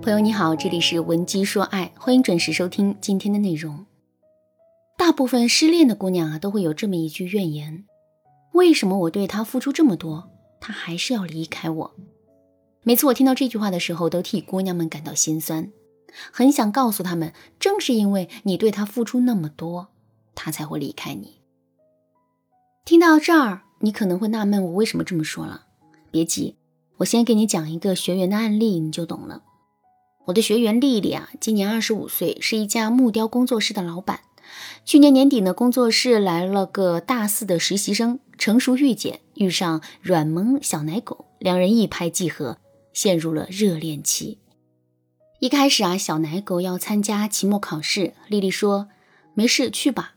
朋友你好，这里是文姬说爱，欢迎准时收听今天的内容。大部分失恋的姑娘啊，都会有这么一句怨言：为什么我对他付出这么多，他还是要离开我？每次我听到这句话的时候，都替姑娘们感到心酸，很想告诉他们，正是因为你对他付出那么多，他才会离开你。听到这儿，你可能会纳闷，我为什么这么说了？别急，我先给你讲一个学员的案例，你就懂了。我的学员丽丽啊，今年二十五岁，是一家木雕工作室的老板。去年年底呢，工作室来了个大四的实习生，成熟御姐遇上软萌小奶狗，两人一拍即合，陷入了热恋期。一开始啊，小奶狗要参加期末考试，丽丽说没事去吧。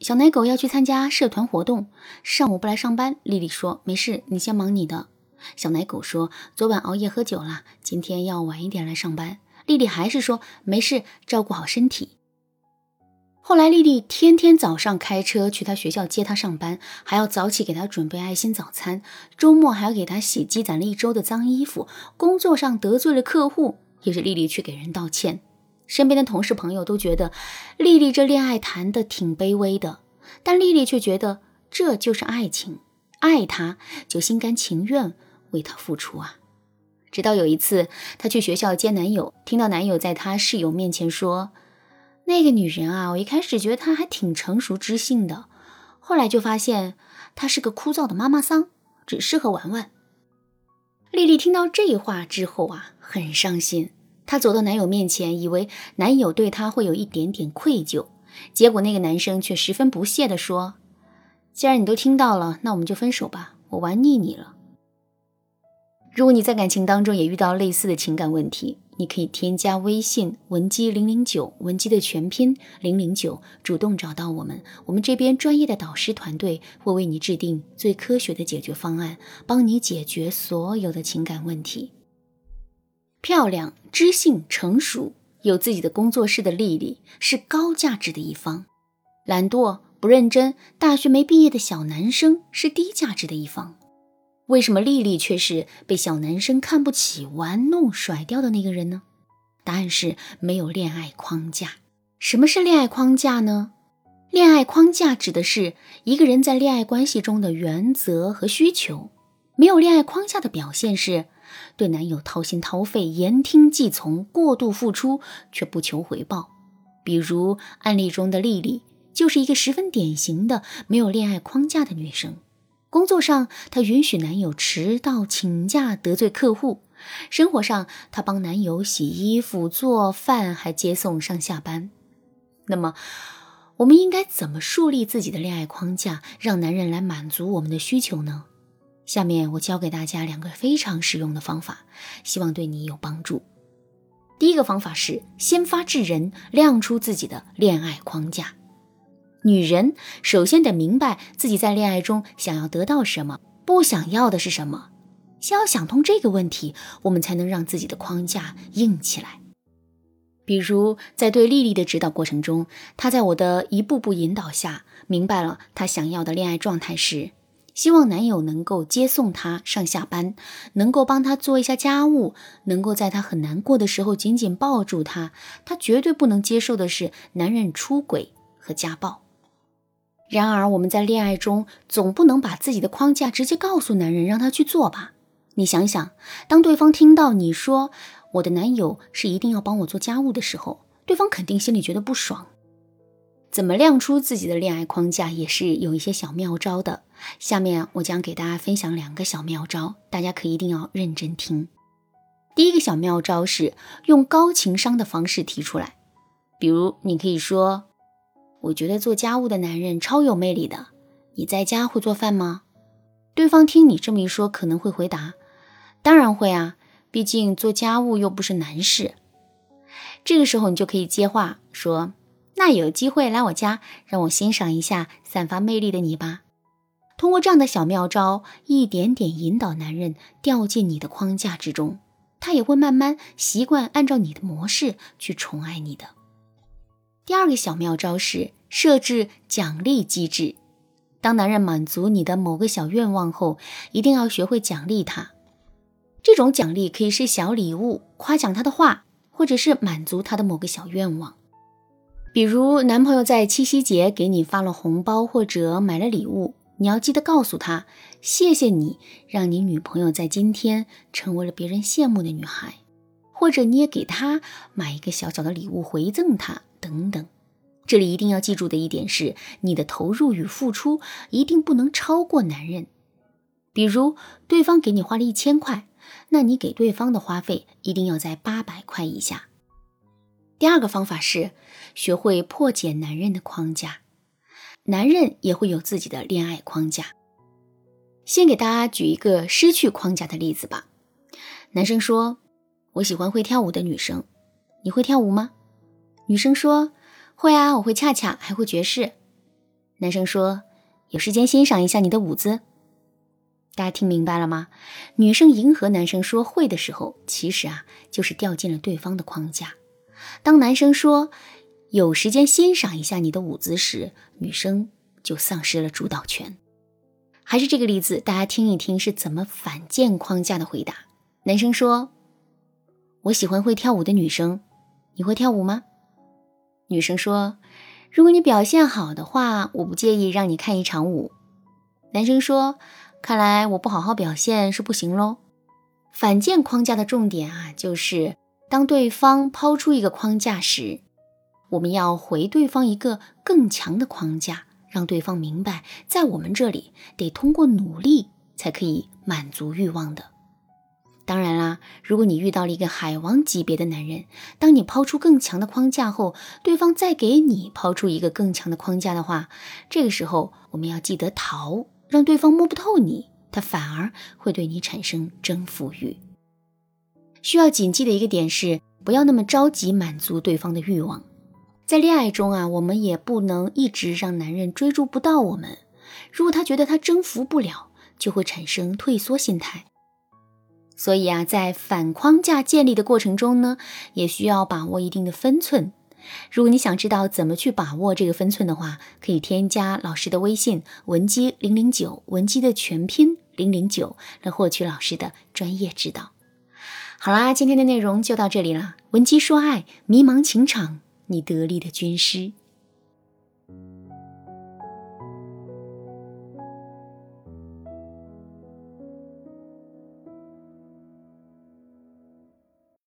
小奶狗要去参加社团活动，上午不来上班，丽丽说没事，你先忙你的。小奶狗说：“昨晚熬夜喝酒了，今天要晚一点来上班。”丽丽还是说：“没事，照顾好身体。”后来，丽丽天天早上开车去他学校接他上班，还要早起给他准备爱心早餐，周末还要给他洗积攒了一周的脏衣服。工作上得罪了客户，也是丽丽去给人道歉。身边的同事朋友都觉得丽丽这恋爱谈的挺卑微的，但丽丽却觉得这就是爱情，爱他就心甘情愿。为他付出啊！直到有一次，她去学校接男友，听到男友在她室友面前说：“那个女人啊，我一开始觉得她还挺成熟知性的，后来就发现她是个枯燥的妈妈桑，只适合玩玩。”丽丽听到这话之后啊，很伤心。她走到男友面前，以为男友对她会有一点点愧疚，结果那个男生却十分不屑地说：“既然你都听到了，那我们就分手吧，我玩腻你了。”如果你在感情当中也遇到类似的情感问题，你可以添加微信文姬零零九，文姬的全拼零零九，主动找到我们，我们这边专业的导师团队会为你制定最科学的解决方案，帮你解决所有的情感问题。漂亮、知性、成熟，有自己的工作室的丽丽是高价值的一方；懒惰、不认真、大学没毕业的小男生是低价值的一方。为什么丽丽却是被小男生看不起、玩弄、甩掉的那个人呢？答案是没有恋爱框架。什么是恋爱框架呢？恋爱框架指的是一个人在恋爱关系中的原则和需求。没有恋爱框架的表现是对男友掏心掏肺、言听计从、过度付出却不求回报。比如案例中的丽丽，就是一个十分典型的没有恋爱框架的女生。工作上，她允许男友迟到、请假、得罪客户；生活上，她帮男友洗衣服、做饭，还接送上下班。那么，我们应该怎么树立自己的恋爱框架，让男人来满足我们的需求呢？下面我教给大家两个非常实用的方法，希望对你有帮助。第一个方法是先发制人，亮出自己的恋爱框架。女人首先得明白自己在恋爱中想要得到什么，不想要的是什么。先要想通这个问题，我们才能让自己的框架硬起来。比如在对丽丽的指导过程中，她在我的一步步引导下，明白了她想要的恋爱状态是：希望男友能够接送她上下班，能够帮她做一下家务，能够在她很难过的时候紧紧抱住她。她绝对不能接受的是男人出轨和家暴。然而，我们在恋爱中总不能把自己的框架直接告诉男人，让他去做吧？你想想，当对方听到你说我的男友是一定要帮我做家务的时候，对方肯定心里觉得不爽。怎么亮出自己的恋爱框架，也是有一些小妙招的。下面我将给大家分享两个小妙招，大家可一定要认真听。第一个小妙招是用高情商的方式提出来，比如你可以说。我觉得做家务的男人超有魅力的。你在家会做饭吗？对方听你这么一说，可能会回答：“当然会啊，毕竟做家务又不是难事。”这个时候你就可以接话说：“那有机会来我家，让我欣赏一下散发魅力的你吧。”通过这样的小妙招，一点点引导男人掉进你的框架之中，他也会慢慢习惯按照你的模式去宠爱你的。第二个小妙招是设置奖励机制。当男人满足你的某个小愿望后，一定要学会奖励他。这种奖励可以是小礼物、夸奖他的话，或者是满足他的某个小愿望。比如，男朋友在七夕节给你发了红包或者买了礼物，你要记得告诉他：“谢谢你，让你女朋友在今天成为了别人羡慕的女孩。”或者你也给他买一个小小的礼物回赠他等等。这里一定要记住的一点是，你的投入与付出一定不能超过男人。比如，对方给你花了一千块。那你给对方的花费一定要在八百块以下。第二个方法是学会破解男人的框架，男人也会有自己的恋爱框架。先给大家举一个失去框架的例子吧。男生说：“我喜欢会跳舞的女生，你会跳舞吗？”女生说：“会啊，我会恰恰，还会爵士。”男生说：“有时间欣赏一下你的舞姿。”大家听明白了吗？女生迎合男生说会的时候，其实啊就是掉进了对方的框架。当男生说有时间欣赏一下你的舞姿时，女生就丧失了主导权。还是这个例子，大家听一听是怎么反建框架的回答。男生说：“我喜欢会跳舞的女生，你会跳舞吗？”女生说：“如果你表现好的话，我不介意让你看一场舞。”男生说。看来我不好好表现是不行喽。反建框架的重点啊，就是当对方抛出一个框架时，我们要回对方一个更强的框架，让对方明白，在我们这里得通过努力才可以满足欲望的。当然啦，如果你遇到了一个海王级别的男人，当你抛出更强的框架后，对方再给你抛出一个更强的框架的话，这个时候我们要记得逃。让对方摸不透你，他反而会对你产生征服欲。需要谨记的一个点是，不要那么着急满足对方的欲望。在恋爱中啊，我们也不能一直让男人追逐不到我们。如果他觉得他征服不了，就会产生退缩心态。所以啊，在反框架建立的过程中呢，也需要把握一定的分寸。如果你想知道怎么去把握这个分寸的话，可以添加老师的微信文姬零零九，文姬的全拼零零九，来获取老师的专业指导。好啦，今天的内容就到这里了。文姬说爱，迷茫情场，你得力的军师。